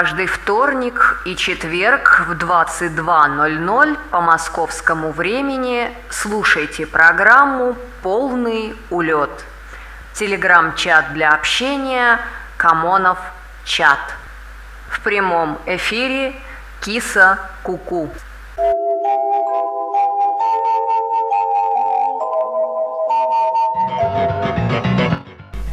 Каждый вторник и четверг в 22.00 по московскому времени слушайте программу «Полный улет». Телеграм-чат для общения «Камонов чат». В прямом эфире «Киса Куку».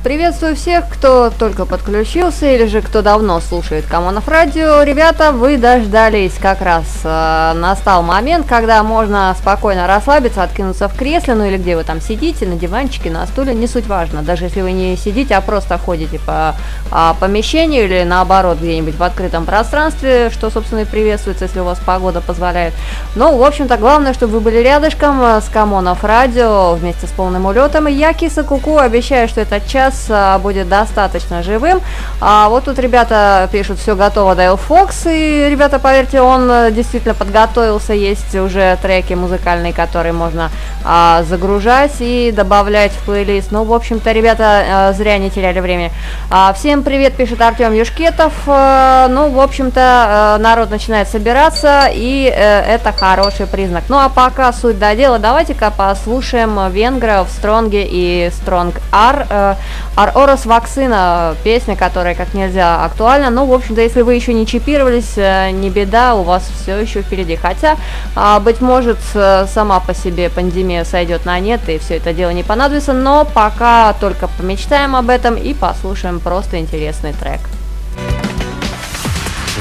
Приветствую всех, кто только подключился или же кто давно слушает Камонов Радио. Ребята, вы дождались как раз. Э, настал момент, когда можно спокойно расслабиться, откинуться в кресле, ну или где вы там сидите, на диванчике, на стуле, не суть важно. Даже если вы не сидите, а просто ходите по а, помещению или наоборот где-нибудь в открытом пространстве, что, собственно, и приветствуется, если у вас погода позволяет. Ну, в общем-то, главное, чтобы вы были рядышком э, с Камонов Радио вместе с полным улетом. И я, Киса Куку, обещаю, что этот час сейчас а, будет достаточно живым. А вот тут ребята пишут, все готово, Дайл Фокс, и, ребята, поверьте, он э, действительно подготовился, есть уже треки музыкальные, которые можно а, загружать и добавлять в плейлист. Ну, в общем-то, ребята, а, зря не теряли время. А, всем привет, пишет Артем Юшкетов. А, ну, в общем-то, народ начинает собираться, и а, это хороший признак. Ну, а пока суть до дела, давайте-ка послушаем венгров Стронге и Стронг Ар. Орос Вакцина, песня, которая как нельзя актуальна. Ну, в общем-то, если вы еще не чипировались, э, не беда, у вас все еще впереди. Хотя, а, быть может, сама по себе пандемия сойдет на нет, и все это дело не понадобится, но пока только помечтаем об этом и послушаем просто интересный трек.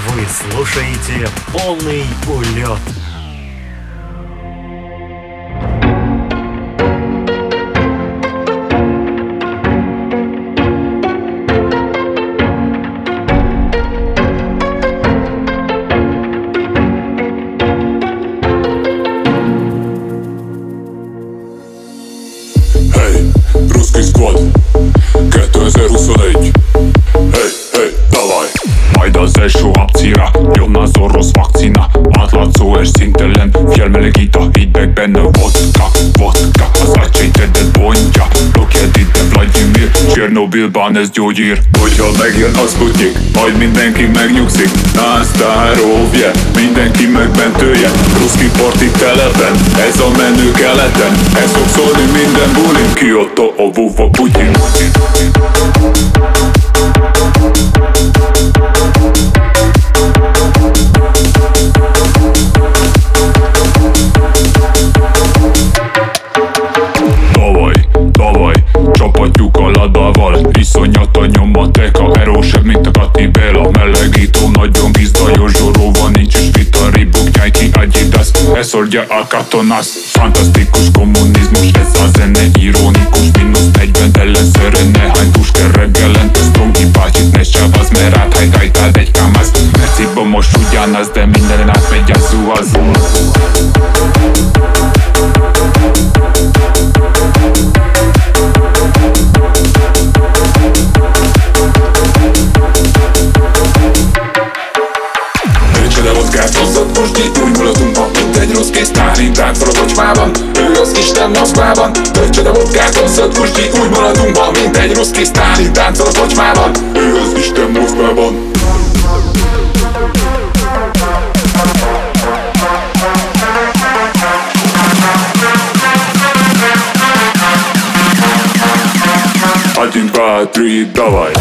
Вы слушаете полный улет. Csernobylban ez gyógyír. Hogyha megjön a Sputnik, majd mindenki megnyugszik. Násztárovje, mindenki megmentője Ruszki parti telepen, ez a menő keleten. Ez fog szólni minden bulin Kioto a vuva Putyin Szordja a katonasz Fantasztikus kommunizmus Ez a zene ironikus. Minusz 40 először Nehány pusker reggelente Strongi bácsit ne savasz Mert áthajtál egy kamasz Merciba most ugyanaz De mindenen átmegy a zuhaz Moszkvában Töltsed a vodkát, hozzad Kusdi Úgy maradunk ma, mint egy rossz kis Stálin Táncol a kocsmában Ő az Isten Moszkvában Один, два, три, давай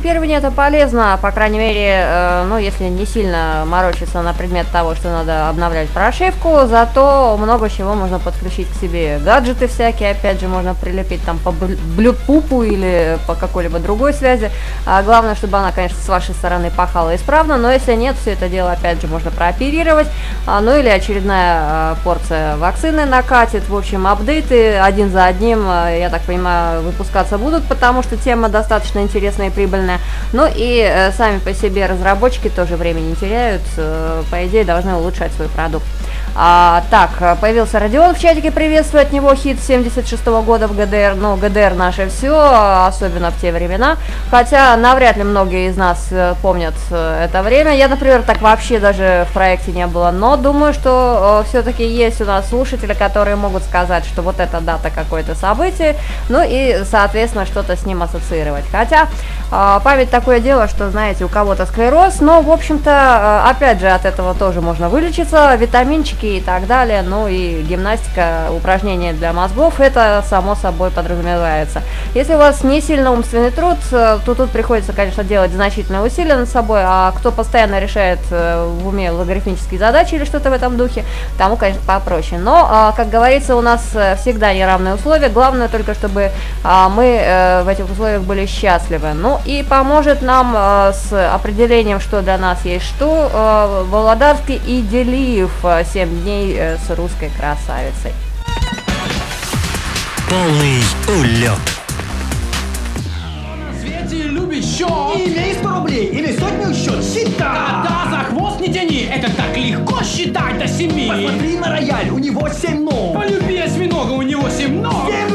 Чипирование это полезно, по крайней мере, э, ну, если не сильно морочиться на предмет того, что надо обновлять прошивку, зато много чего можно подключить к себе. Гаджеты всякие, опять же, можно прилепить там по блютпупу или по какой-либо другой связи. А главное, чтобы она, конечно, с вашей стороны пахала исправно, но если нет, все это дело, опять же, можно прооперировать. А, ну или очередная а, порция вакцины накатит. В общем, апдейты один за одним, а, я так понимаю, выпускаться будут, потому что тема достаточно интересная и прибыльная. Ну и э, сами по себе разработчики тоже время не теряют, э, по идее должны улучшать свой продукт. А, так, появился Родион в чатике, приветствую от него хит 76 -го года в ГДР. Ну, ГДР наше все, особенно в те времена. Хотя навряд ли многие из нас э, помнят э, это время. Я, например, так вообще даже в проекте не было. Но думаю, что э, все-таки есть у нас слушатели, которые могут сказать, что вот эта дата какое-то событие. Ну и, соответственно, что-то с ним ассоциировать. Хотя память такое дело, что, знаете, у кого-то склероз. Но, в общем-то, опять же, от этого тоже можно вылечиться. Витаминчики гимнастики и так далее. Ну и гимнастика, упражнения для мозгов, это само собой подразумевается. Если у вас не сильно умственный труд, э, то тут приходится, конечно, делать значительные усилия над собой, а кто постоянно решает э, в уме логарифмические задачи или что-то в этом духе, тому, конечно, попроще. Но, а, как говорится, у нас э, всегда неравные условия. Главное только, чтобы а, мы в этих условиях были счастливы. Ну и поможет нам с определением, что для нас есть что, Володарский и Делиев 7 дней э, с русской красавицей. Полный улет. Свете любит счет. Имей 100 рублей или сотню счет, считай! Да, за хвост не тяни, это так легко считать до семи. Посмотри на рояль, у него 7 ног. Полюби осьминога, у него семь ног. Семь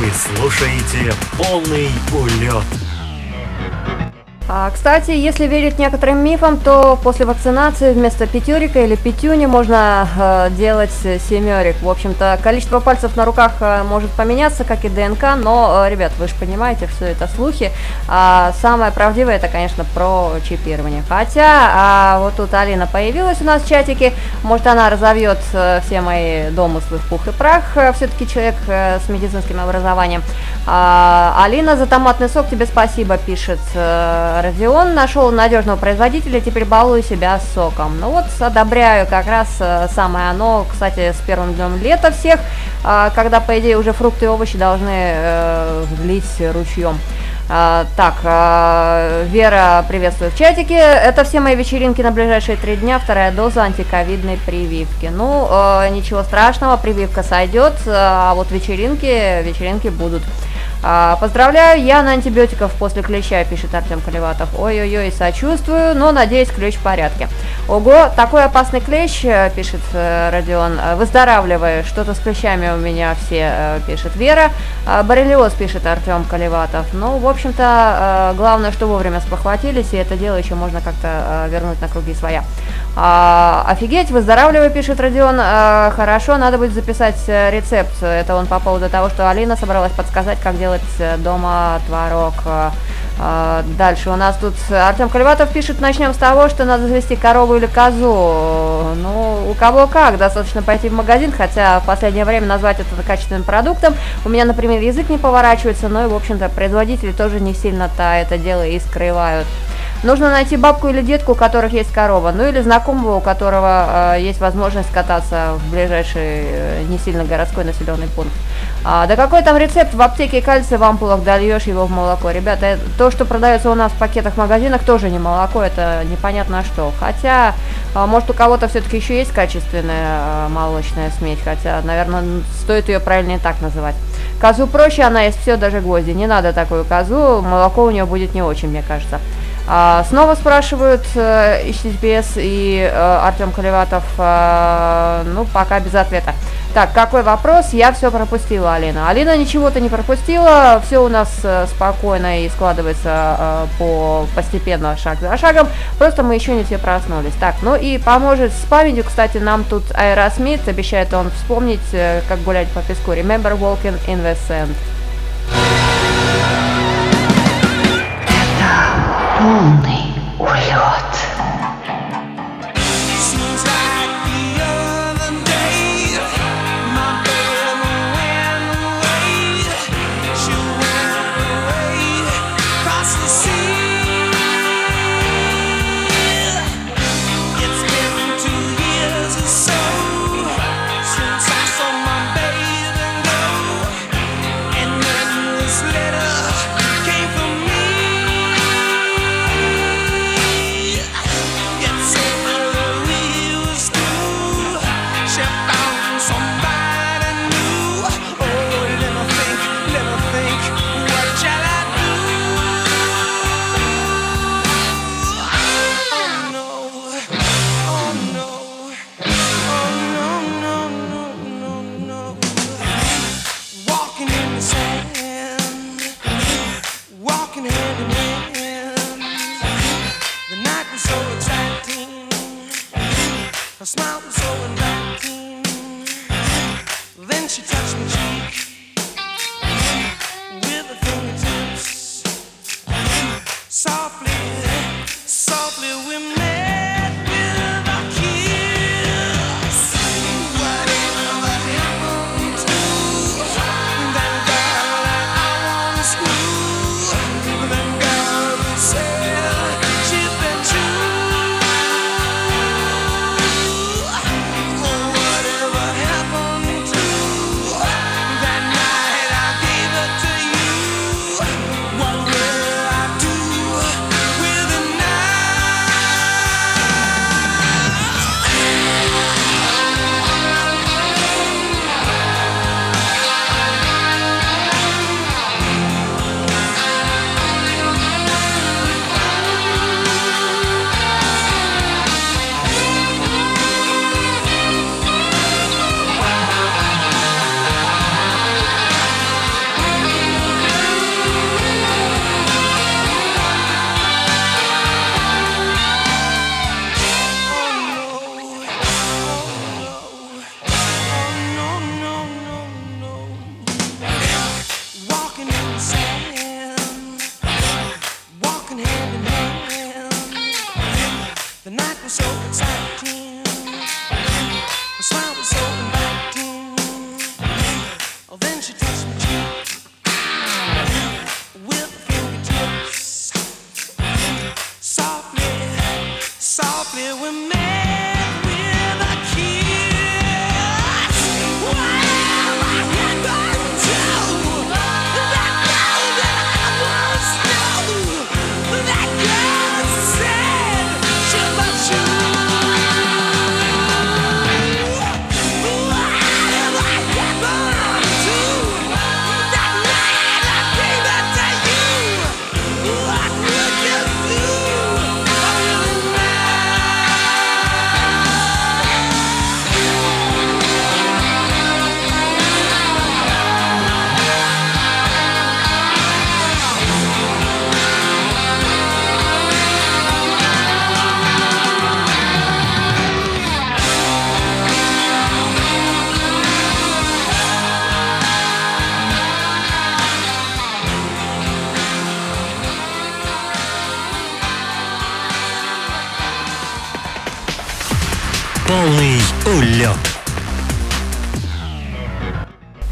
Вы слушаете полный улет. А, кстати, если верить некоторым мифам, то после вакцинации вместо пятерика или пятюни можно э, делать семерик. В общем-то, количество пальцев на руках э, может поменяться, как и ДНК, но, э, ребят, вы же понимаете, что это слухи. А самое правдивое это, конечно, про чипирование. Хотя, а, вот тут Алина появилась у нас в чатике, может она разовьет э, все мои домыслы в пух и прах, все-таки человек с медицинским образованием. А, Алина за томатный сок тебе спасибо, пишет Родион. Нашел надежного производителя, теперь балую себя соком. Ну вот, одобряю как раз э, самое оно, кстати, с первым днем лета всех, а, когда, по идее, уже фрукты и овощи должны э, лить ручьем. А, так, а, Вера, приветствую в чатике. Это все мои вечеринки на ближайшие три дня. Вторая доза антиковидной прививки. Ну, э, ничего страшного, прививка сойдет, а вот вечеринки, вечеринки будут. А, поздравляю, я на антибиотиков после клеща, пишет Артем Колеватов. Ой-ой-ой, сочувствую, но надеюсь, клещ в порядке. Ого, такой опасный клещ, э, пишет э, Родион. Э, Выздоравливай, что-то с клещами у меня все, э, пишет Вера. А, Боррелиоз, пишет Артем Колеватов. Ну, в общем-то, э, главное, что вовремя спохватились, и это дело еще можно как-то э, вернуть на круги своя. А, офигеть, выздоравливай, пишет Родион. А, хорошо, надо будет записать рецепт. Это он по поводу того, что Алина собралась подсказать, как делать э, дома творог. А, А, Дальше у нас тут Артем Кальватов пишет, начнем с того, что надо завести корову или козу. Ну, у кого как, достаточно пойти в магазин, хотя в последнее время назвать это качественным продуктом. У меня, например, язык не поворачивается, но и, в общем-то, производители тоже не сильно-то это дело и скрывают. Нужно найти бабку или детку, у которых есть корова, ну или знакомого, у которого э, есть возможность кататься в ближайший э, не сильно городской населенный пункт. А, да какой там рецепт в аптеке кальция в ампулах дольешь его в молоко? Ребята, э, то, что продается у нас в пакетах в магазинах, тоже не молоко, это непонятно что. Хотя, а, может у кого-то все-таки еще есть качественная э, молочная смесь, хотя, наверное, стоит ее правильнее так называть. Козу проще, она есть все, даже гвозди. Не надо такую козу, молоко у нее будет не очень, мне кажется. А, снова спрашивают э, HTTPS и э, Артем Колеватов, э, ну, пока без ответа. Так, какой вопрос? Я все пропустила, Алина. Алина ничего-то не пропустила, все у нас э, спокойно и складывается э, по постепенно, шаг за шагом, просто мы еще не все проснулись. Так, ну и поможет с памятью, кстати, нам тут Аэросмит, обещает он вспомнить, э, как гулять по песку. Remember walking in the sand. Полный Softly we make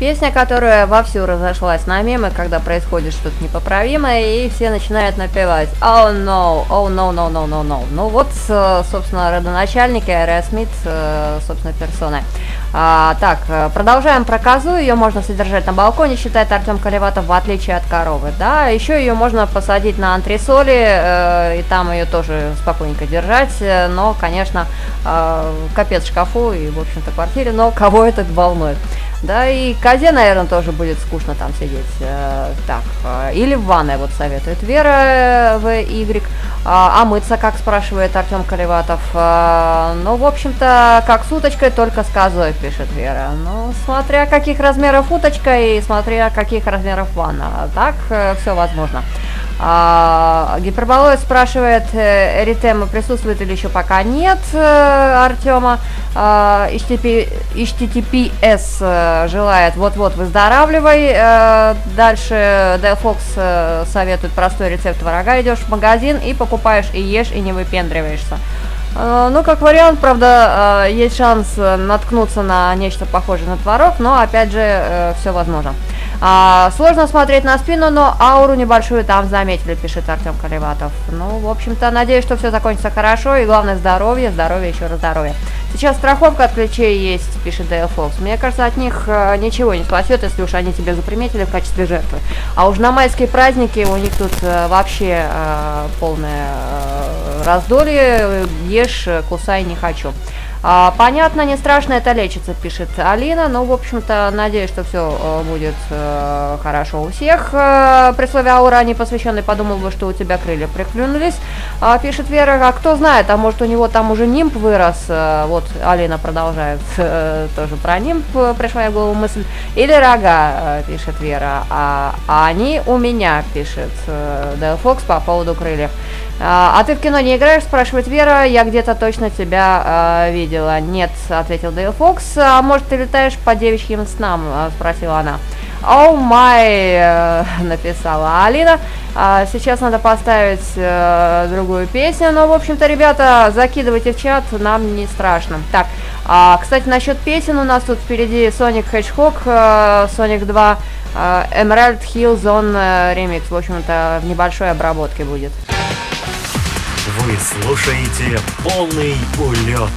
Песня, которая вовсю разошлась на мемы, когда происходит что-то непоправимое, и все начинают напевать «Oh no, oh no, no, no, no, no». Ну вот, собственно, родоначальники Аэросмит, э, собственно, персоны. А, так, э, продолжаем про козу, ее можно содержать на балконе, считает Артем Колеватов, в отличие от коровы, да, еще ее можно посадить на антресоли, э, и там ее тоже спокойненько держать, но, конечно, э, капец шкафу и, в общем-то, квартире, но кого это волнует? Да, и козе, наверное, тоже будет скучно там сидеть. Э, так, э, или в ванной, вот советует Вера э, В. А, а мыться, как спрашивает Артем Колеватов. Ну, в общем-то, как с уточкой, только с козой, пишет Вера. Ну, смотря каких размеров уточка и смотря каких размеров ванна. Так, все возможно. А, Гиперболоид спрашивает, э, Эритема присутствует или еще пока нет э, Артема. А, HTTP, HTTPS э, желает вот-вот выздоравливай. Э, Дальше э, советует простой рецепт творога. Идешь в магазин и покупаешь и ешь, и не выпендриваешься. Э, Ну, как вариант, правда, э, есть шанс э, наткнуться на нечто похожее на творог, но опять же, все возможно. А, сложно смотреть на спину, но ауру небольшую там заметили, пишет Артем Колеватов. Ну, в общем-то, надеюсь, что все закончится хорошо, и главное здоровье, здоровье, еще раз здоровье. Сейчас страховка от ключей есть, пишет Дейл Фокс. Мне кажется, от них ничего не спасет, если уж они тебя заприметили в качестве жертвы. А уж на майские праздники у них тут вообще полное э, раздолье. Ешь, э, кусай, не хочу. А, понятно, не страшно, это лечится, пишет Алина. Ну, в общем-то, надеюсь, что все будет э, хорошо у всех. Э, при слове аура не посвященный подумал бы, что у тебя крылья приклюнулись. А, пишет Вера, а кто знает, а может у него там уже нимб вырос. Э, вот Алина продолжает э, тоже про нимб, э, пришла ей в голову мысль. Или рога, э, пишет Вера. А, а они у меня, пишет э, Дэл Фокс по поводу крыльев. А, а ты в кино не играешь, спрашивает Вера, я где-то точно тебя э, видела. Нет, ответил Дейл Фокс. А может ты летаешь по девичьим снам, э, спросила она. Оу май, э, написала Алина. А, сейчас надо поставить э, другую песню, но, в общем-то, ребята, закидывайте в чат, нам не страшно. Так, а, кстати, насчет песен у нас тут впереди Sonic Hedgehog, э, Sonic 2, э, Emerald Hill Zone э, ремикс, в общем-то, в небольшой обработке будет. Вы слушаете полный улет.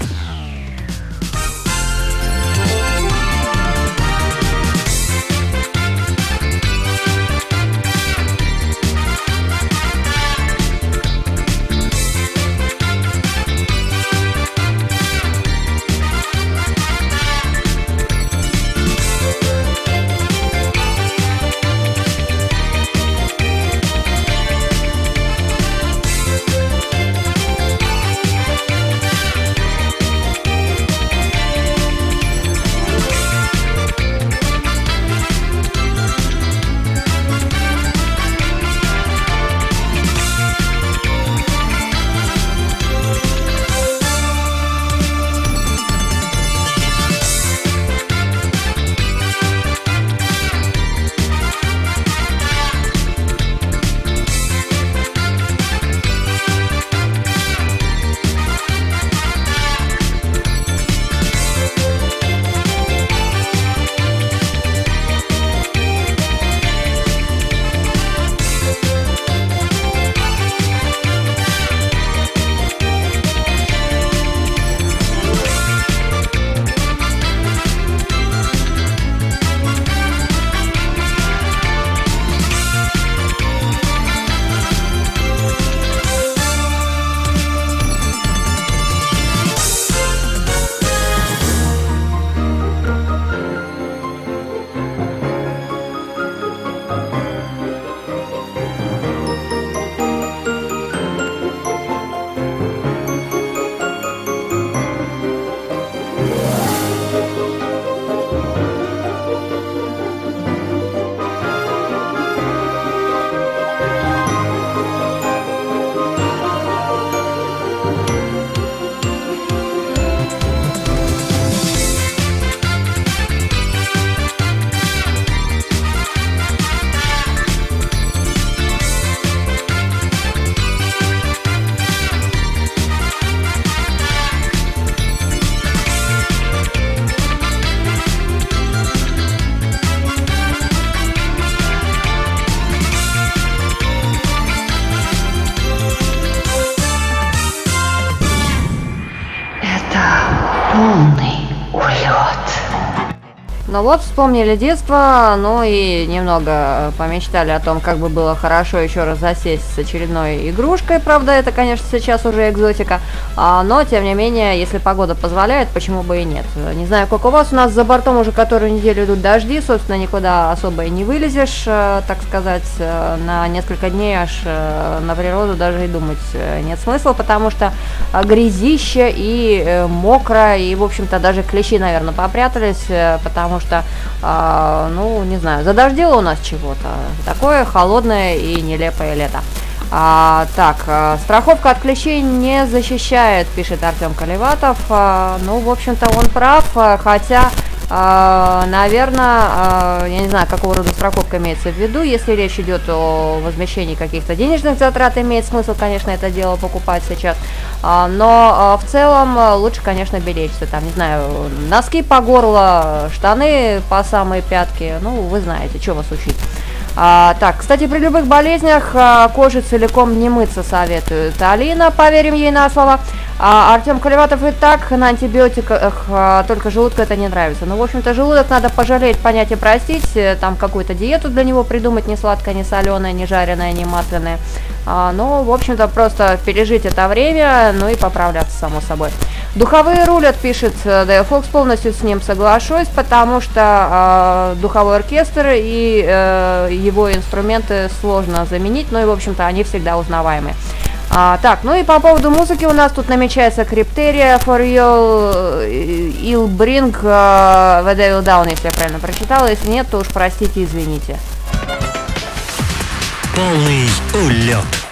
Вот, вспомнили детство, ну и немного э, помечтали о том, как бы было хорошо еще раз засесть с очередной игрушкой. Правда, это, конечно, сейчас уже экзотика. А, но, тем не менее, если погода позволяет, почему бы и нет. Не знаю, как у вас, у нас за бортом уже которую неделю идут дожди, собственно, никуда особо и не вылезешь, э, так сказать, э, на несколько дней аж э, на природу даже и думать нет смысла, потому что грязище и мокро, и, в общем-то, даже клещи, наверное, попрятались, потому что, ну, не знаю, задождило у нас чего-то. Такое холодное и нелепое лето. А, так, а, страховка от клещей не защищает, пишет Артем Колеватов. А, ну, в общем-то, он прав, а, хотя, наверное, я не знаю, какого рода страховка имеется в виду. Если речь идет о возмещении каких-то денежных затрат, имеет смысл, конечно, это дело покупать сейчас. А, но а, в целом а, лучше, конечно, беречься. Там, не знаю, носки по горло, штаны по самые пятки. Ну, вы знаете, что вас учить. А, так, кстати, при любых болезнях а, кожи целиком не мыться советует Алина, поверим ей на слово. А Артем Колеватов и так на антибиотиках, а, только желудку это не нравится. Ну, в общем-то, желудок надо пожалеть, понять и простить. э, Там какую-то диету для него придумать, не сладкое, не соленое, не жареное, не масляное. А, ну, в общем-то, просто пережить это время, ну и поправляться, само собой. Духовые рулят, пишет э, Дэйв Фокс, полностью с ним соглашусь, потому что а, духовой оркестр и э, его инструменты сложно заменить, ну и, в общем-то, они всегда узнаваемые. А, так, ну и по поводу музыки у нас тут намечается Криптерия, For You, Ill Bring, э, The Devil Down, если я правильно прочитала, если нет, то уж простите, извините. Полный улет.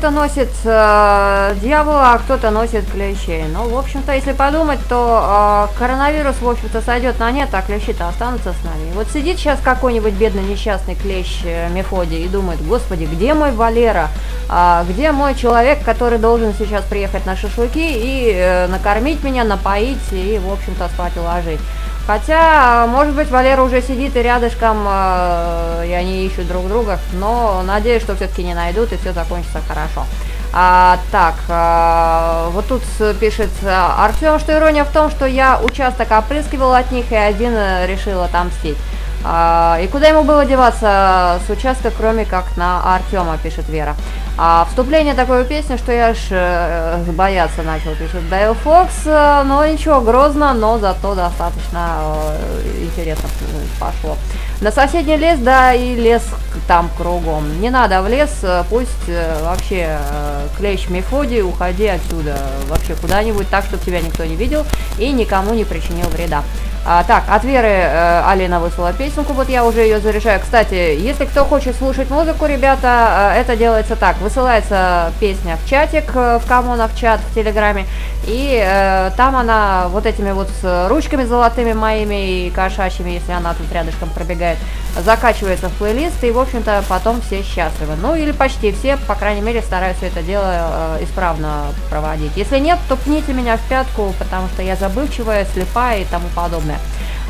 Кто-то носит э, дьявола, а кто-то носит клещей. Ну, в общем-то, если подумать, то э, коронавирус, в общем-то, сойдет на нет, а клещи-то останутся с нами. Вот сидит сейчас какой-нибудь бедный несчастный клещ э, Мефодий и думает, господи, где мой Валера? А, где мой человек, который должен сейчас приехать на шашлыки и э, накормить меня, напоить и, в общем-то, спать уложить? Хотя, может быть, Валера уже сидит и рядышком, э, и они ищут друг друга, но надеюсь, что все-таки не найдут, и все закончится хорошо. А, так, а, вот тут пишет а, Артем, что ирония в том, что я участок опрыскивал от них и один э, решил отомстить. А, и куда ему было деваться с участка, кроме как на Артема, пишет Вера. А вступление такой песни, что я аж э, бояться начал, пишет Дайл Фокс. Э, Но ничего, грозно, но зато достаточно э, интересно пошло. На соседний лес, да и лес там кругом. Не надо в лес, э, пусть э, вообще э, клещ Мефодий, уходи отсюда. Вообще куда-нибудь так, чтобы тебя никто не видел и никому не причинил вреда. А, так, от Веры э, Алина выслала песенку, вот я уже ее заряжаю. Кстати, если кто хочет слушать музыку, ребята, э, это делается так. Высылается песня в чатик, э, в Камона, в чат, в Телеграме, и э, там она вот этими вот с ручками золотыми моими и кошачьими, если она тут рядышком пробегает, закачивается в плейлист, и, в общем-то, потом все счастливы. Ну, или почти все, по крайней мере, стараются это дело э, исправно проводить. Если нет, то пните меня в пятку, потому что я забывчивая, слепая и тому подобное.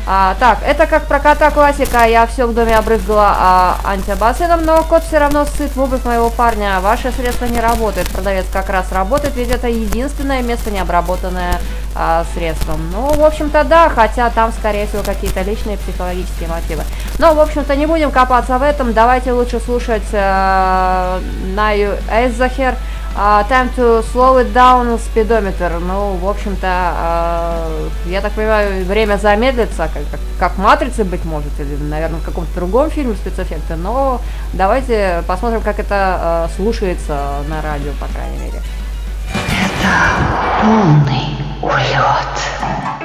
А, так, это как про кота классика, я все в доме обрызгала а, антибацилом, но кот все равно сыт в обувь моего парня, ваше средство не работает, продавец как раз работает, ведь это единственное место необработанное а, средством. Ну, в общем-то, да, хотя там, скорее всего, какие-то личные психологические мотивы. Но, в общем-то, не будем копаться в этом, давайте лучше слушать э, Наю Эйзахер, а, time to slow it down спидометр. Ну, в общем-то, а, я так понимаю, время замедлится, как, как, как матрицы, быть может, или, наверное, в каком-то другом фильме спецэффекты. Но давайте посмотрим, как это а, слушается на радио, по крайней мере. Полный улет.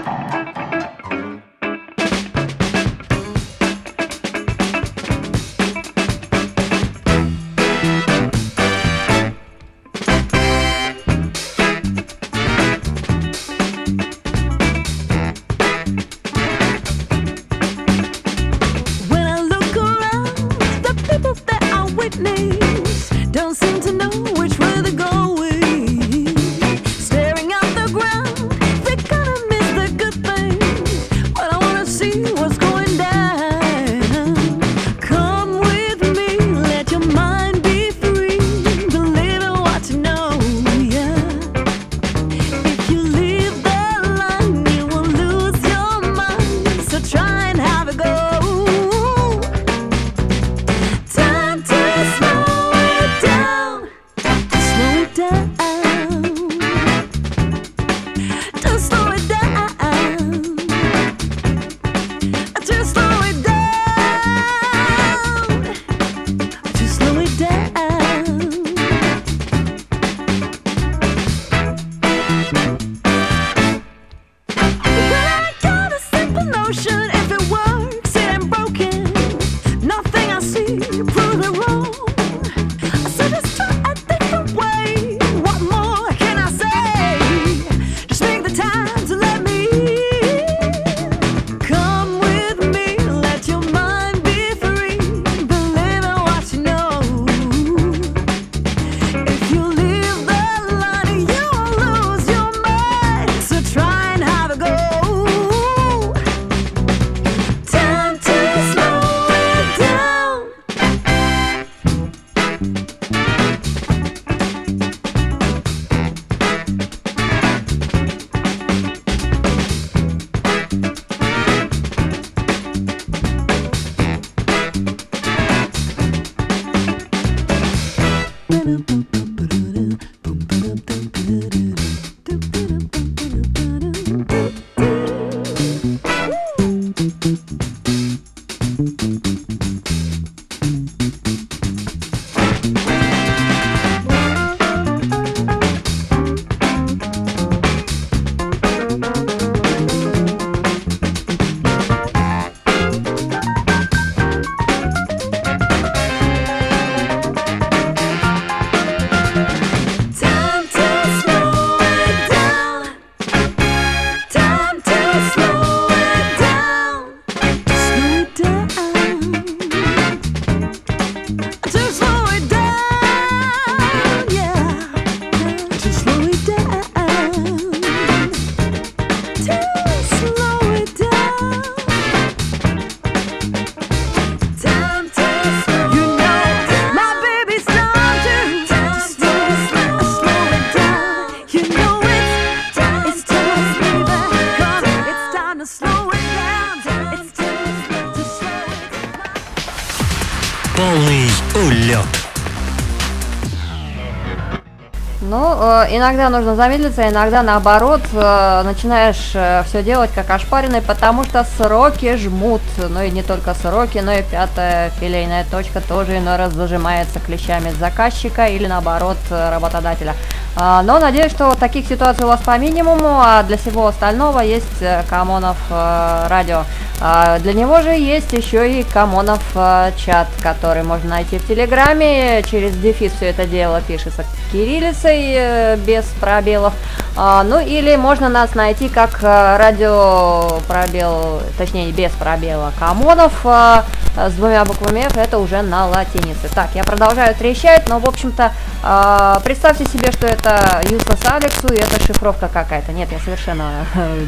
Иногда нужно замедлиться, иногда наоборот э, начинаешь все делать как ошпаренный, потому что сроки жмут. Ну и не только сроки, но и пятая филейная точка тоже иной раз зажимается клещами заказчика или наоборот э, работодателя. А, Но надеюсь, что таких ситуаций у вас по минимуму, а для всего остального есть э, Камонов э, радио. А, Для него же есть еще и Камонов э, чат, который можно найти в Телеграме. Через дефис все это дело пишется кириллицей э, без пробелов. А, Ну или можно нас найти как э, радио пробел, точнее без пробела Камонов э, с двумя буквами F, это уже на латинице. Так, я продолжаю трещать, но в общем-то а, представьте себе, что это useless Алексу и это шифровка какая-то. Нет, я совершенно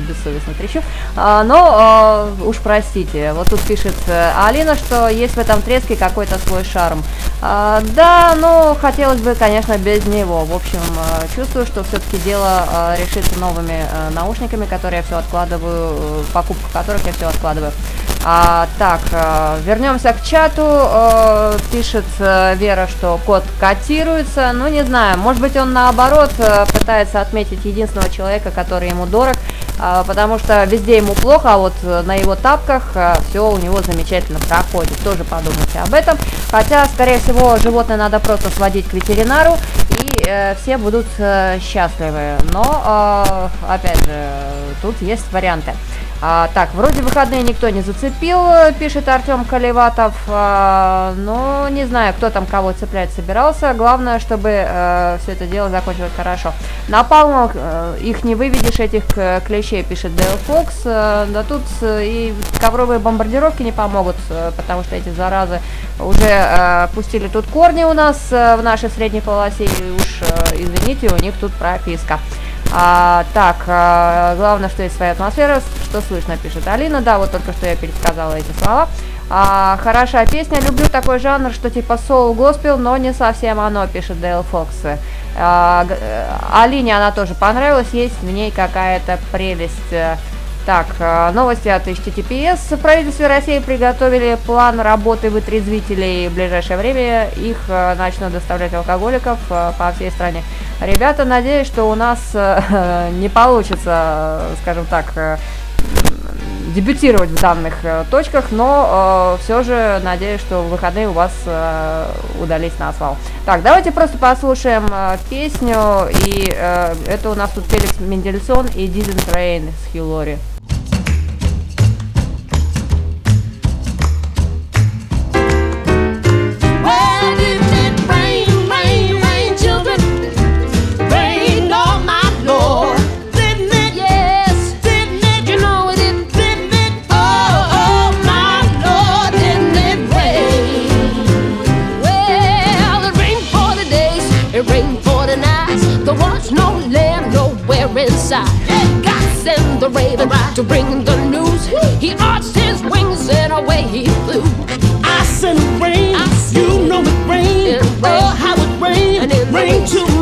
бессовестно трещу. А, но а, уж простите, вот тут пишет э, Алина, что есть в этом треске какой-то свой шарм. А, да, ну хотелось бы, конечно, без него. В общем, э, чувствую, что все-таки дело э, решится новыми э, наушниками, которые я все откладываю, э, покупку которых я все откладываю. А, так, э, вернемся к чату. Э, пишет э, Вера, что код котируется. Ну, не знаю, может быть, он наоборот э, пытается отметить единственного человека, который ему дорог, потому что везде ему плохо, а вот э, на его тапках все у него замечательно проходит. Тоже подумайте об этом. Хотя, скорее всего, животное надо просто сводить к ветеринару, и э, все будут э, счастливы. Но, э, опять же, тут есть варианты. А, так, вроде выходные никто не зацепил, пишет Артем Колеватов. А, но не знаю, кто там кого цеплять собирался. Главное, чтобы э, все это дело закончилось хорошо. На палмах э, их не выведешь, этих клещей, пишет Дейл Фокс. Э, да тут и ковровые бомбардировки не помогут, потому что эти заразы уже э, пустили тут корни у нас э, в нашей средней полосе. И уж, извините, у них тут прописка. А, так, а, главное, что есть своя атмосфера, что слышно, пишет Алина. Да, вот только что я пересказала эти слова. А, хорошая песня, люблю такой жанр, что типа соул госпел, но не совсем оно, пишет Дейл Фокс. А, э, Алине она тоже понравилась, есть в ней какая-то прелесть. Так, э, новости от HTTPS. В правительстве России приготовили план работы вытрезвителей. В ближайшее время их э, начнут доставлять алкоголиков э, по всей стране. Ребята, надеюсь, что у нас э, не получится, э, скажем так, э, дебютировать в данных э, точках, но все же надеюсь, что в выходные у вас э, удались на асфальт. Так, давайте просто послушаем э, песню, и э, это у нас тут Феликс Мендельсон и Didn't Rain с Хилори. The raven to bring the news. He arched his wings and away he flew. I send rain, I you know it rain. rain. Oh, how it rain, And in the rain too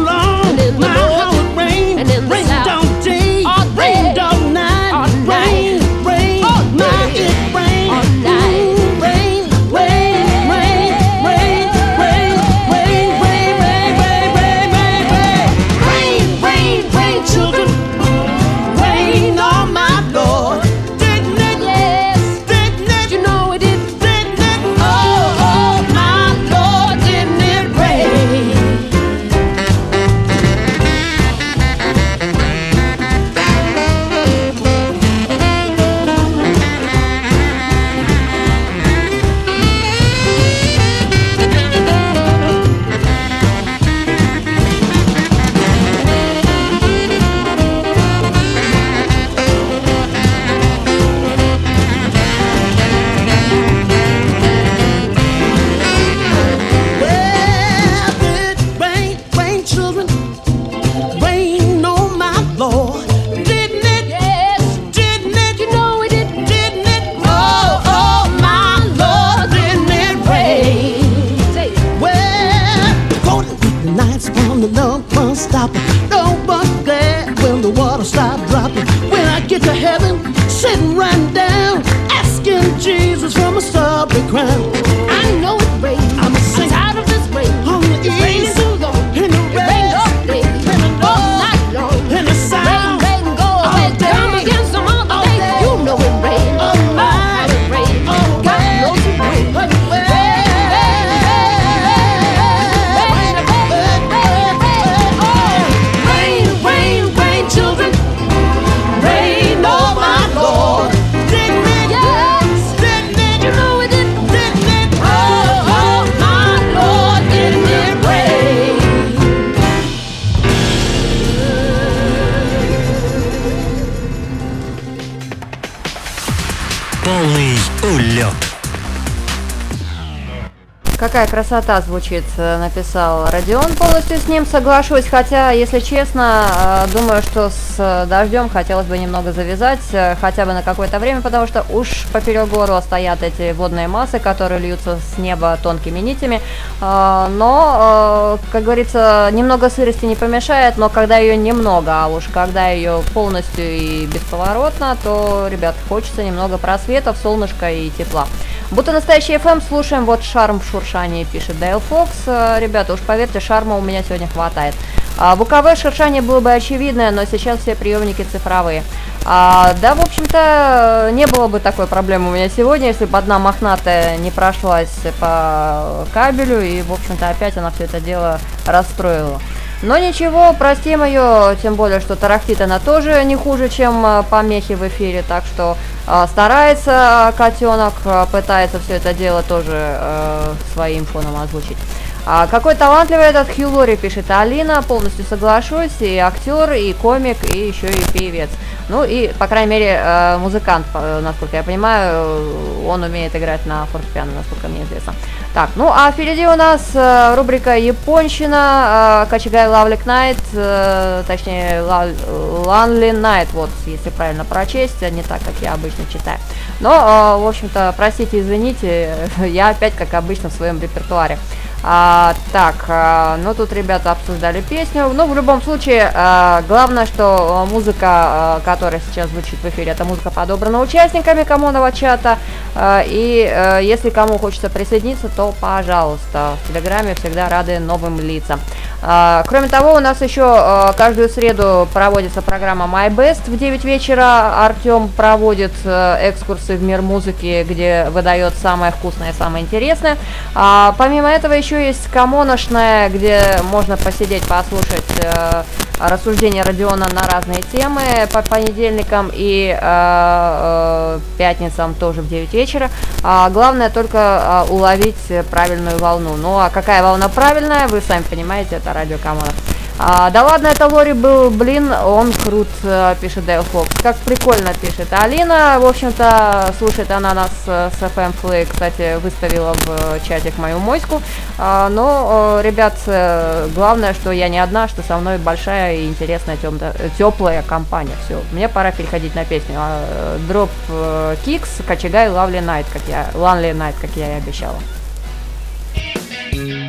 какая красота звучит, э, написал Родион. Полностью с ним соглашусь, хотя, если честно, э, думаю, что с э, дождем хотелось бы немного завязать, хотя бы на какое-то время, потому что уж поперек горла стоят эти водные массы, которые льются с неба тонкими нитями. Но, как говорится, немного сырости не помешает, но когда ее немного, а уж когда ее полностью и бесповоротно, то, ребят, хочется немного просветов, солнышка и тепла. Будто настоящий FM, слушаем вот шарм в шуршании, пишет Дейл Фокс. Э, Ребята, уж поверьте, шарма у меня сегодня хватает. А, в УКВ шуршание было бы очевидное, но сейчас все приемники цифровые. А, да, в общем-то, не было бы такой проблемы у меня сегодня, если бы одна мохнатая не прошлась по кабелю, и, в общем-то, опять она все это дело расстроила. Но ничего, простим ее, тем более, что тарахтит она тоже не хуже, чем э, помехи в эфире, так что э, старается котенок, э, пытается все это дело тоже э, своим фоном озвучить. А какой талантливый этот Хью Лори, пишет Алина, полностью соглашусь, и актер, и комик, и еще и певец. Ну и, по крайней мере, э, музыкант, э, насколько я понимаю, э, он умеет играть на фортепиано, насколько мне известно. Так, ну а впереди у нас рубрика Японщина, Качигай Лавлик Найт, точнее Ланли Найт, вот, если правильно прочесть, а не так, как я обычно читаю. Но, в общем-то, простите, извините, я опять, как обычно, в своем репертуаре. А, так, а, ну тут ребята обсуждали песню. Ну, в любом случае, а, главное, что а, музыка, а, которая сейчас звучит в эфире, это музыка подобрана участниками коммунного чата. А, и а, если кому хочется присоединиться, то пожалуйста. В Телеграме всегда рады новым лицам. А, кроме того, у нас еще а, каждую среду проводится программа My Best в 9 вечера. Артем проводит а, экскурсы в мир музыки, где выдает самое вкусное, самое интересное. А, помимо этого еще есть комоношная, где можно посидеть, послушать э, рассуждения Родиона на разные темы по понедельникам и э, э, пятницам тоже в 9 вечера. А главное только э, уловить правильную волну. Ну а какая волна правильная, вы сами понимаете, это радио Камера. А, да ладно, это Лори был, блин, он крут, э, пишет Дейл Фокс. Как прикольно пишет Алина. В общем-то, слушает она нас э, с FM Play, кстати, выставила в э, чатик мою моську. А, но, ребят, главное, что я не одна, что со мной большая и интересная э, теплая компания. Все, мне пора переходить на песню. А, Дроп э, Кикс, Кочегай, Лавли Найт, как я, Ланли Найт, как я и обещала. Hey,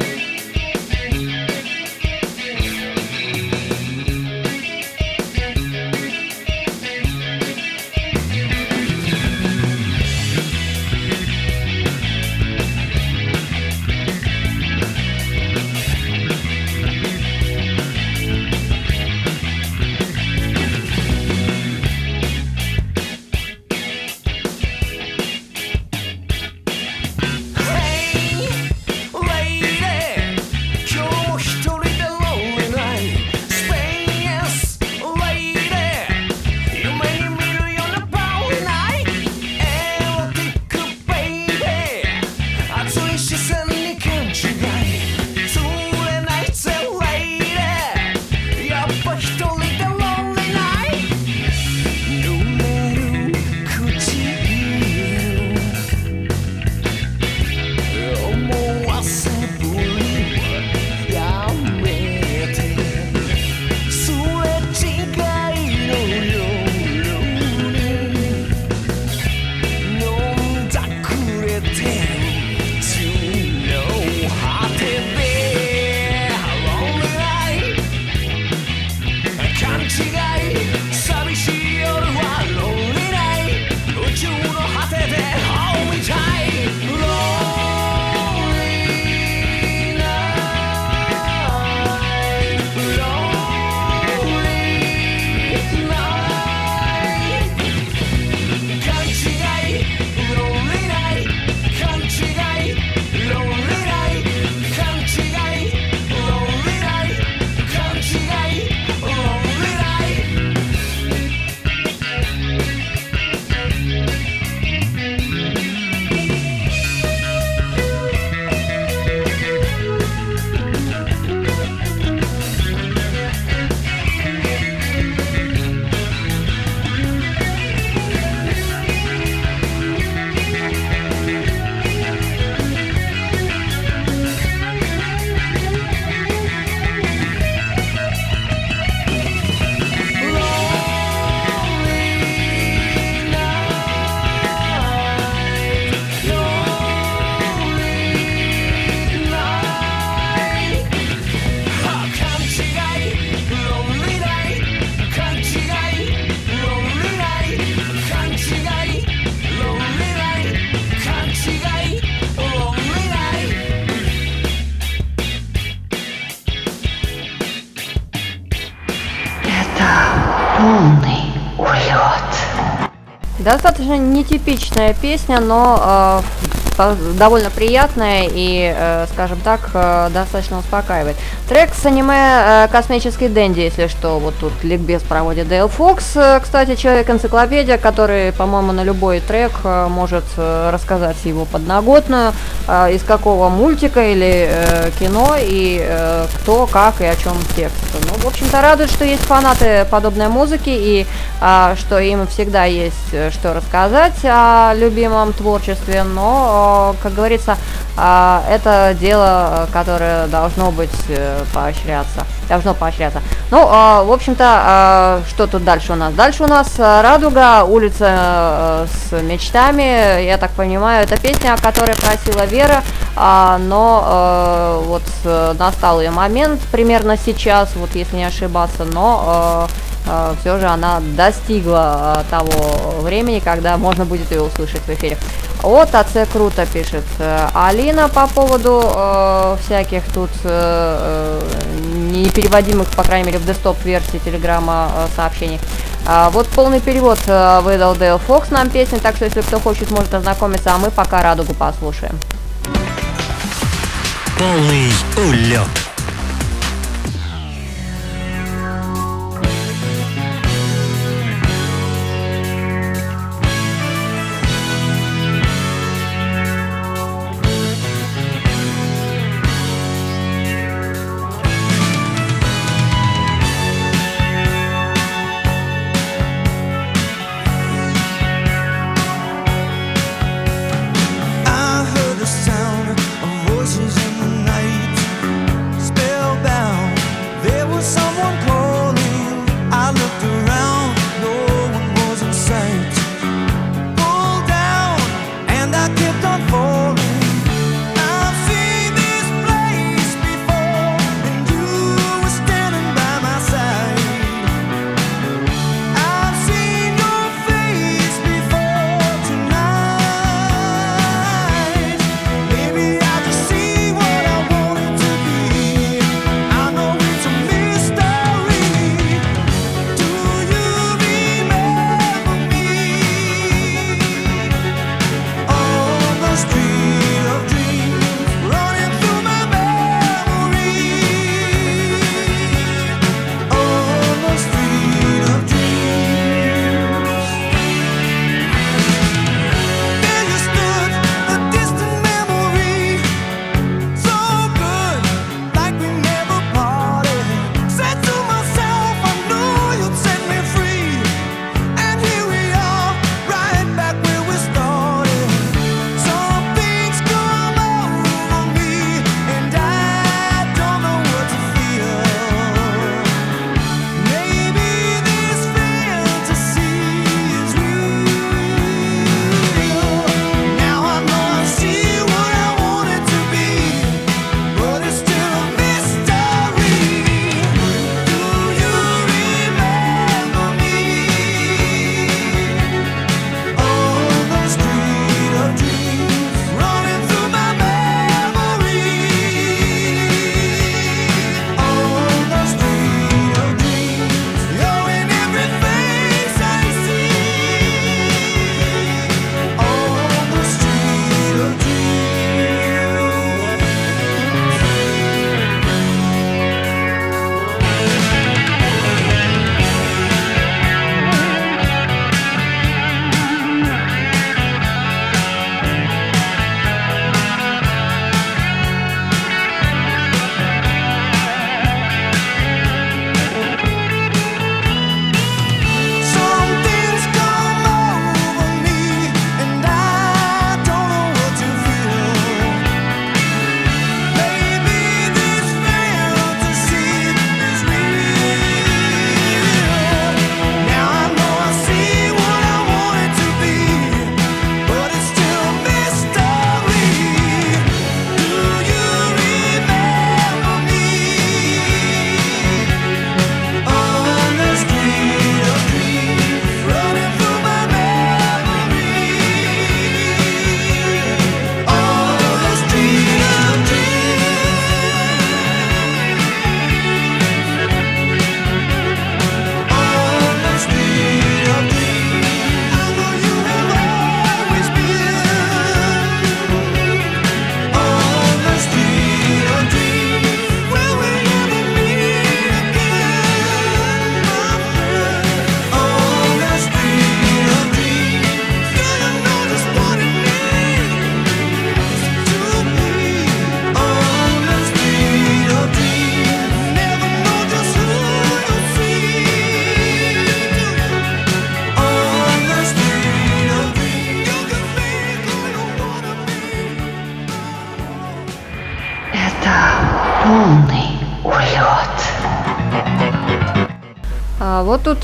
Достаточно нетипичная песня, но э, довольно приятная и, э, скажем так, э, достаточно успокаивает. Трек с аниме э, «Космический Дэнди», если что, вот тут ликбез проводит Дейл Фокс, э, кстати, человек-энциклопедия, который, по-моему, на любой трек э, может рассказать его подноготную, из какого мультика или кино, и кто, как и о чем текст. Ну, в общем-то, радует, что есть фанаты подобной музыки, и а, что им всегда есть что рассказать о любимом творчестве, но, как говорится, а, это дело, которое должно быть поощряться, должно поощряться. Ну, а, в общем-то, а, что тут дальше у нас? Дальше у нас э, Радуга, улица э, с мечтами, я так понимаю, это песня, о которой просила Вера, а, но э, вот э, настал ее момент примерно сейчас, вот если не ошибаться, но все же она достигла э, того времени, когда можно будет ее услышать в эфире. От АЦ Круто пишет Алина по поводу э, всяких тут э, э, непереводимых, по крайней мере, в десктоп версии телеграмма э, сообщений. А, вот полный перевод э, выдал Дейл Фокс нам песни, так что если кто хочет, может ознакомиться, а мы пока радугу послушаем. Полный улет.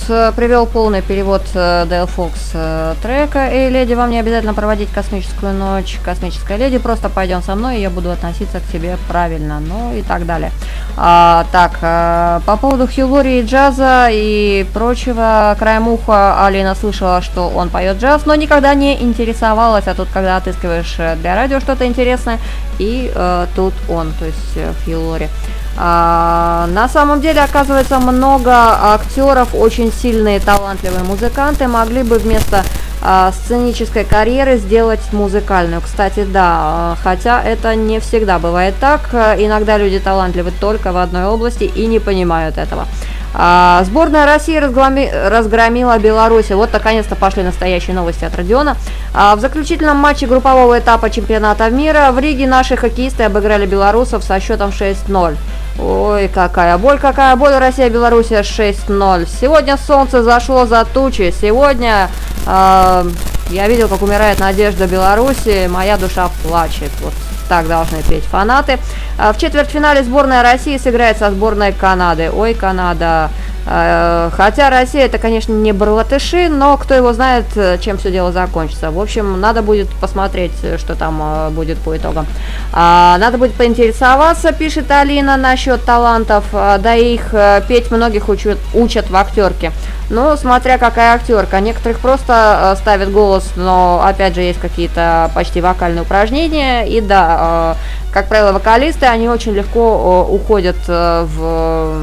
Привел полный перевод э, Дэл Фокс э, трека «Эй, леди, вам не обязательно проводить космическую ночь, космическая леди, просто пойдем со мной, и я буду относиться к тебе правильно», ну и так далее. А, так, а, по поводу Хилори и джаза и прочего, краем уха Алина слышала, что он поет джаз, но никогда не интересовалась, а тут, когда отыскиваешь э, для радио что-то интересное, и э, тут он, то есть э, Хилори. А, на самом деле, оказывается, много актеров, очень сильные, талантливые музыканты могли бы вместо а, сценической карьеры сделать музыкальную. Кстати, да, а, хотя это не всегда бывает так. Иногда люди талантливы только в одной области и не понимают этого. А, сборная России разгроми, разгромила Беларусь. Вот наконец-то пошли настоящие новости от Родиона. А, в заключительном матче группового этапа чемпионата мира в Риге наши хоккеисты обыграли белорусов со счетом 6-0. Ой, какая боль, какая боль, Россия-Белоруссия 6-0. Сегодня солнце зашло за тучи. Сегодня э, я видел, как умирает надежда Беларуси. Моя душа плачет. Вот так должны петь фанаты. А, в четвертьфинале сборная России сыграет со сборной Канады. Ой, Канада. А, хотя Россия это, конечно, не барлатыши, но кто его знает, чем все дело закончится. В общем, надо будет посмотреть, что там а, будет по итогам. Надо будет поинтересоваться, пишет Алина, насчет талантов. Да их э, петь многих учат, учат в актерке. Ну, смотря какая актерка. Некоторых просто э, ставят голос, но опять же есть какие-то почти вокальные упражнения. И да, э, как правило, вокалисты, они очень легко э, уходят в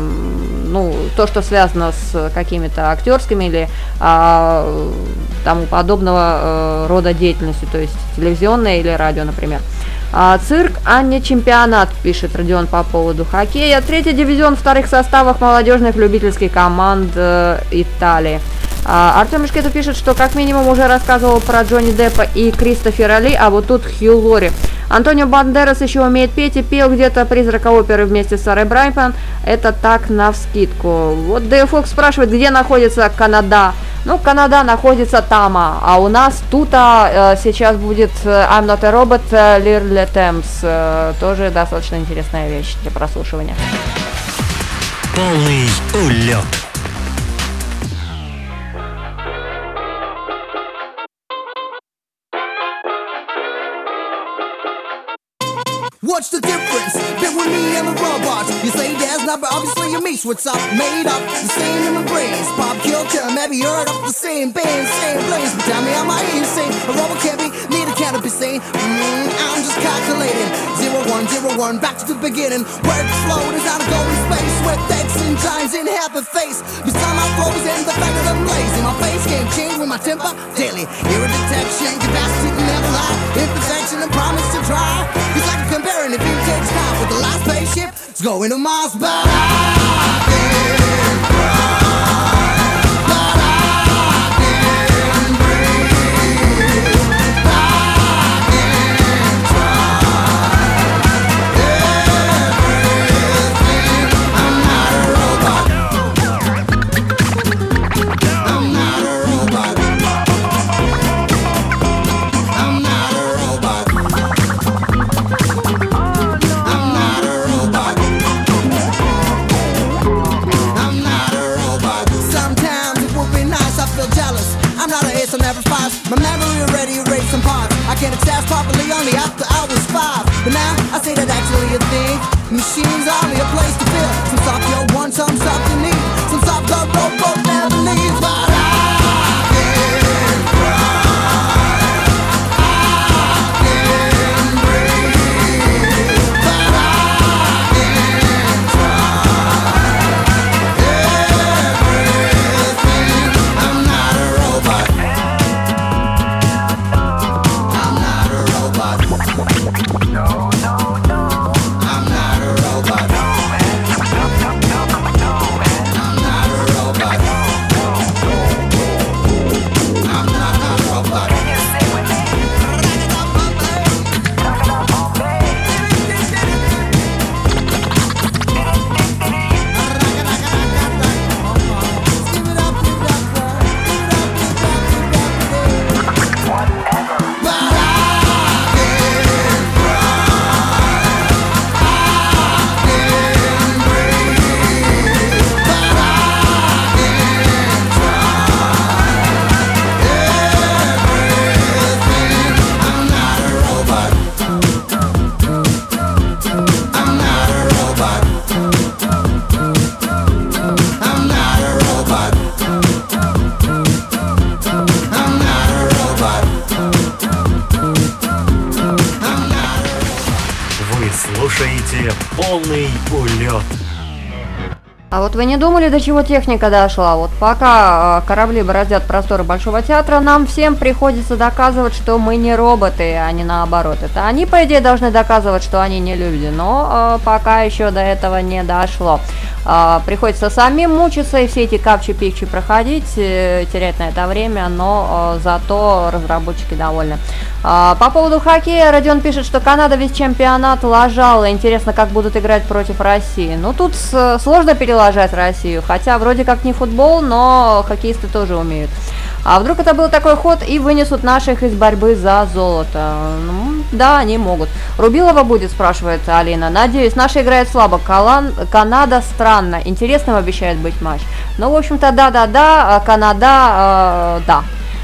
ну, то, что связано с какими-то актерскими или а, тому подобного рода деятельностью, то есть телевизионная или радио, например. А, цирк, а не чемпионат, пишет Родион по поводу хоккея. Третий дивизион вторых составах молодежных любительских команд э, Италии. А, Артем Мишкетов пишет, что как минимум уже рассказывал про Джонни Деппа и Кристофера Ли, а вот тут Хью Лори. Антонио Бандерас еще умеет петь и пел где-то призрака оперы вместе с Сарой Брайпан. Это так навскидку. Вот Дэйв Фокс спрашивает, где находится Канада. Ну, Канада находится там, а у нас тут а, э, сейчас будет э, I'm Not a Robot э, Лирли Темс. Тоже достаточно интересная вещь для прослушивания. Полный улет. watch the but obviously you miss what's up, made up, the same in my brains. Pop culture, maybe you heard of the same band, same place. But tell me, am I insane? A robot can't be, neither can it be sane. Mm, I'm just calculating. Zero one, zero one, back to the beginning. Word flow is out of going space with X and giants in a face. Beside my flows and the fact that I'm lazy. My face can't change with my temper daily. Error detection, capacity to never lie. Imperfection and promise to try. It's like comparing if you take time with the last spaceship. It's going to Mars, but I can parts. I can access properly only after I was five. But now I say that actually a thing. Machines only a place to feel. Some stuff you want, some stuff вот вы не думали, до чего техника дошла? Вот пока э, корабли бороздят просторы Большого театра, нам всем приходится доказывать, что мы не роботы, а не наоборот. Это они, по идее, должны доказывать, что они не люди, но э, пока еще до этого не дошло. Э, приходится самим мучиться и все эти капчи-пикчи проходить, э, терять на это время, но э, зато разработчики довольны. А, по поводу хоккея, Родион пишет, что Канада весь чемпионат лажала. Интересно, как будут играть против России. Ну, тут сложно переложать Россию, хотя вроде как не футбол, но хоккеисты тоже умеют. А вдруг это был такой ход и вынесут наших из борьбы за золото? Ну, да, они могут. Рубилова будет, спрашивает Алина. Надеюсь, наша играет слабо. Калан... Канада странно. Интересным обещает быть матч. Ну, в общем-то, да-да-да, а Канада, э, да.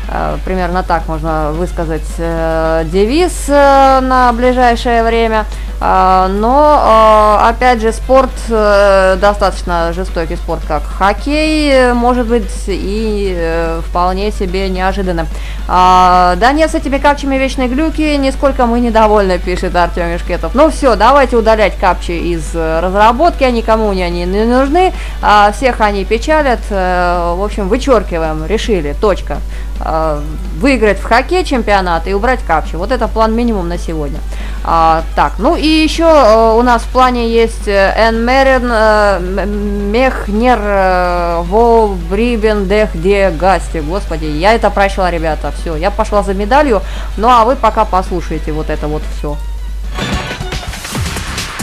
Э, Примерно так можно высказать э, девиз э, на ближайшее время. Но, опять же, спорт достаточно жестокий спорт, как хоккей, может быть и вполне себе неожиданным. А, Да нет, с этими капчами вечной глюки нисколько мы недовольны, пишет Артем Мешкетов. Ну все, давайте удалять капчи из разработки, они кому они не нужны, а всех они печалят. В общем, вычеркиваем, решили, точка. А, Выиграть в хоккей чемпионат и убрать капчи. Вот это план минимум на сегодня. А, так, ну и еще э, у нас в плане есть Эн Мерен, э, Мехнер, э, Во Брибен, Дех, Де, Гасти. Господи, я это прочла, ребята, все. Я пошла за медалью, ну а вы пока послушайте вот это вот все.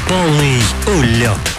Полный улет.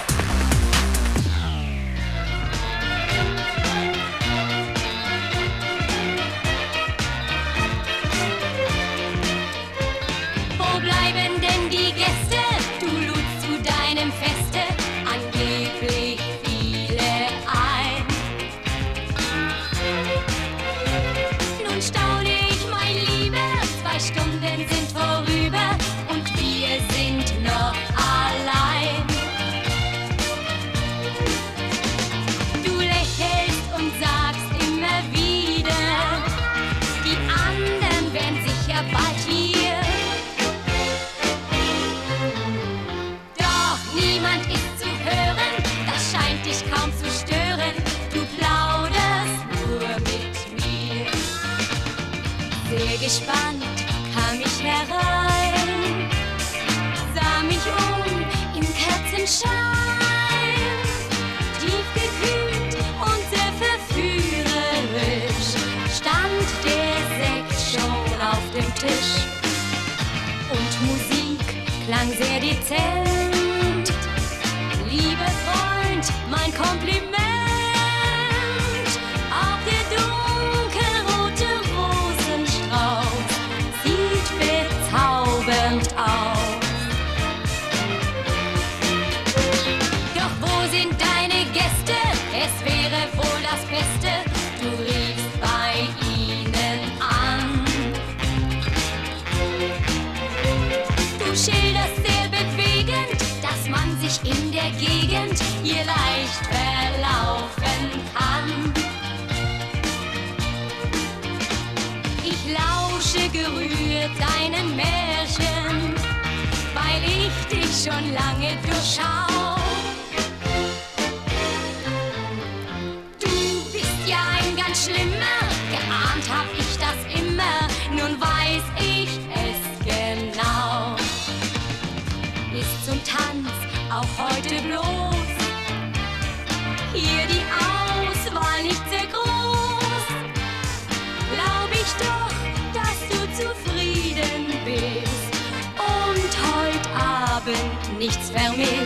Gegend hier leicht verlaufen kann. Ich lausche gerührt deinen Märchen, weil ich dich schon lange durchschau. tell me.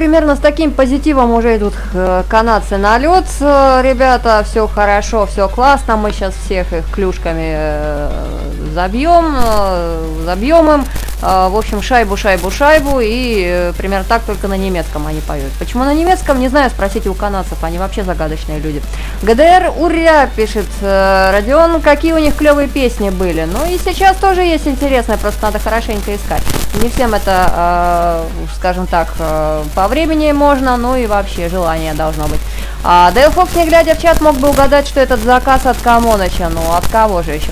Примерно с таким позитивом уже идут э, канадцы на лед. Э, Ребята, все хорошо, все классно. Мы сейчас всех их клюшками забьем, э, забьем им. Э, В общем, шайбу, шайбу, шайбу. И э, примерно так только на немецком они поют. Почему на немецком, не знаю, спросите у канадцев. Они вообще загадочные люди. ГДР, уря, пишет э, Родион. Какие у них клевые песни были. Ну и сейчас тоже есть интересное, просто надо хорошенько искать. Не всем это, э, скажем так, по времени можно, ну и вообще желание должно быть. А Дэл Фокс, не глядя в чат, мог бы угадать, что этот заказ от Камоныча. Ну, от кого же еще?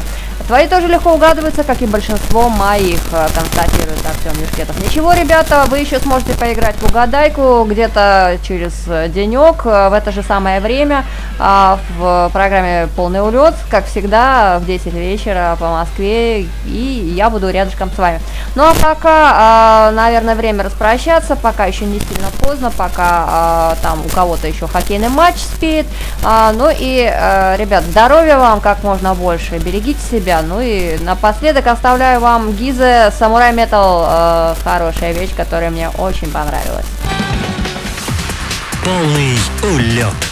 Твои тоже легко угадываются, как и большинство моих, э, констатирует Артем Юшкетов. Ничего, ребята, вы еще сможете поиграть в угадайку где-то через э, денек, э, в это же самое время, а, в программе «Полный улет», как всегда, в 10 вечера по Москве, и я буду рядышком с вами. Ну а пока, а, наверное, время распрощаться, пока еще не сильно поздно, пока а, там у кого-то еще хоккейный матч спит. Ну и, ребят, здоровья вам как можно больше, берегите себя. Ну и напоследок оставляю вам Гизе Самурай Метал, э, хорошая вещь, которая мне очень понравилась. Полный улет.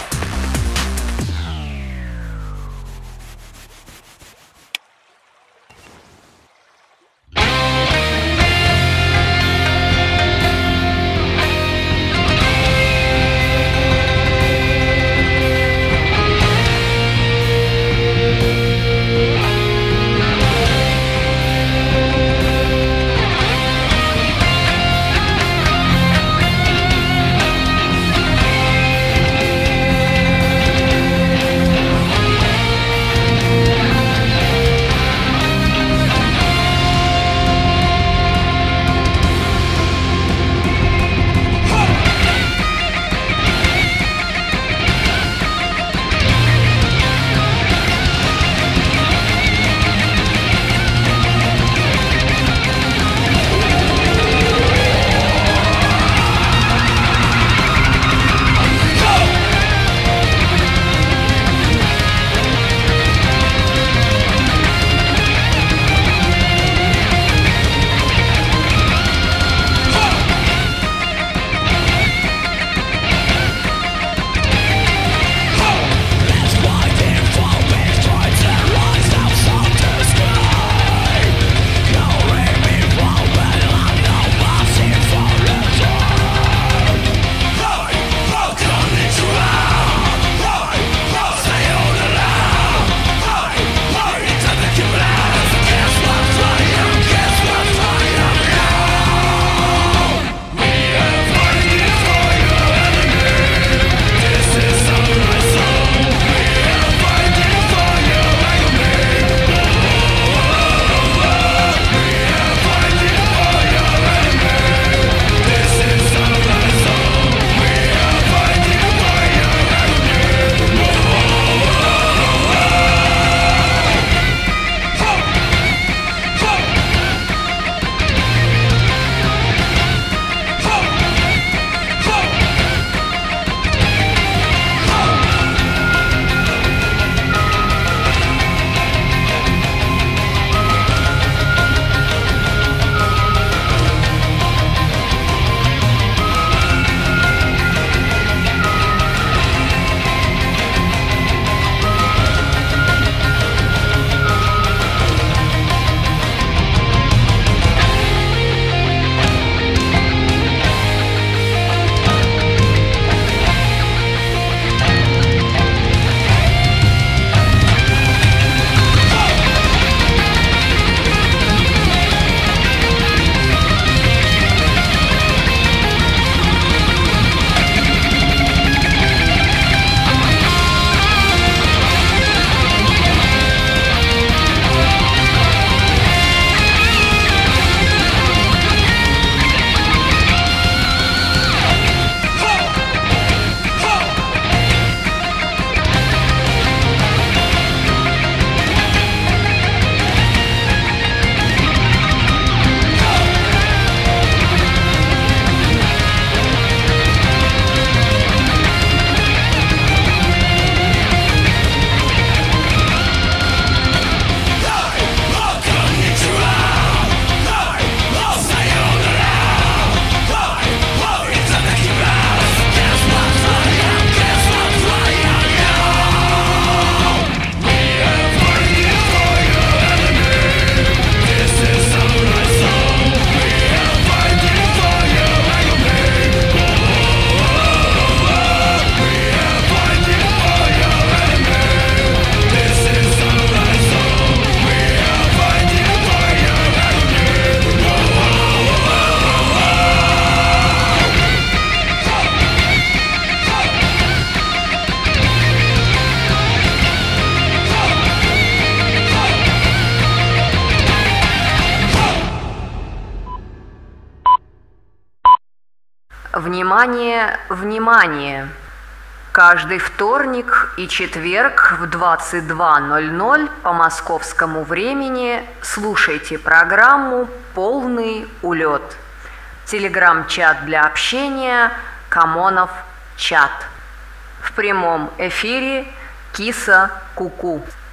Каждый вторник и четверг в 22.00 по московскому времени слушайте программу «Полный улет». Телеграм-чат для общения «Камонов чат». В прямом эфире Киса Куку. -ку.